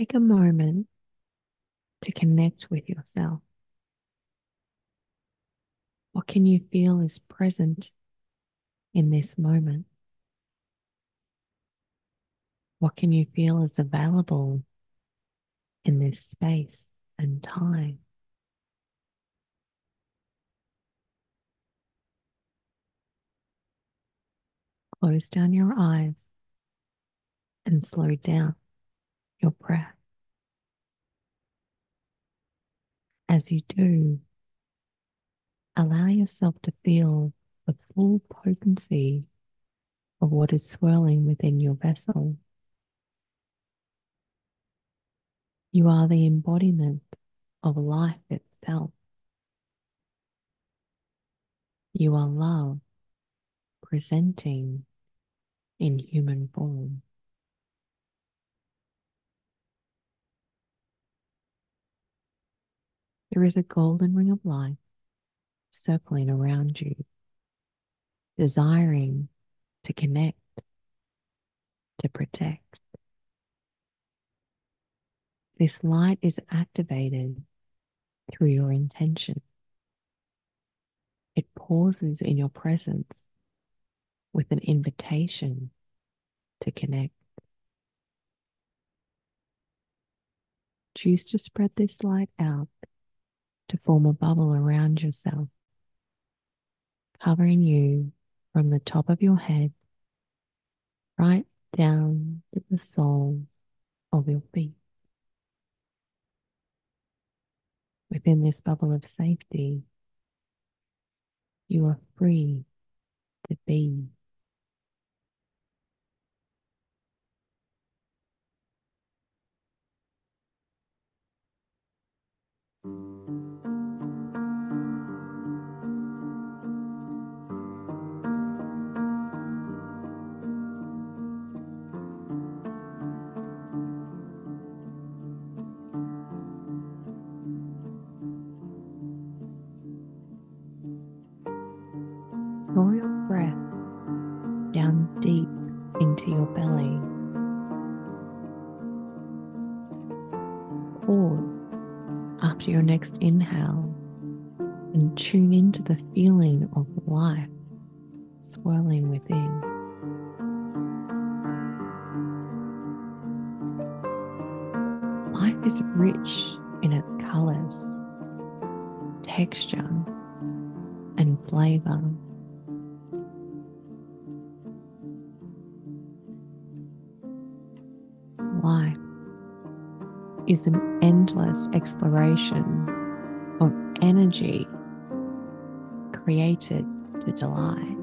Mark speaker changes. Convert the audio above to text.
Speaker 1: take a moment to connect with yourself. What can you feel is present in this moment? What can you feel is available in this space and time? Close down your eyes and slow down your breath. As you do, allow yourself to feel the full potency of what is swirling within your vessel. You are the embodiment of life itself. You are love presenting in human form. There is a golden ring of light circling around you, desiring to connect, to protect. This light is activated through your intention. It pauses in your presence with an invitation to connect. Choose to spread this light out to form a bubble around yourself, covering you from the top of your head right down to the soles of your feet. Within this bubble of safety, you are free to be. Deep into your belly. Pause after your next inhale and tune into the feeling of life swirling within. Life is rich in its colors, texture, and flavor. Life is an endless exploration of energy created to delight.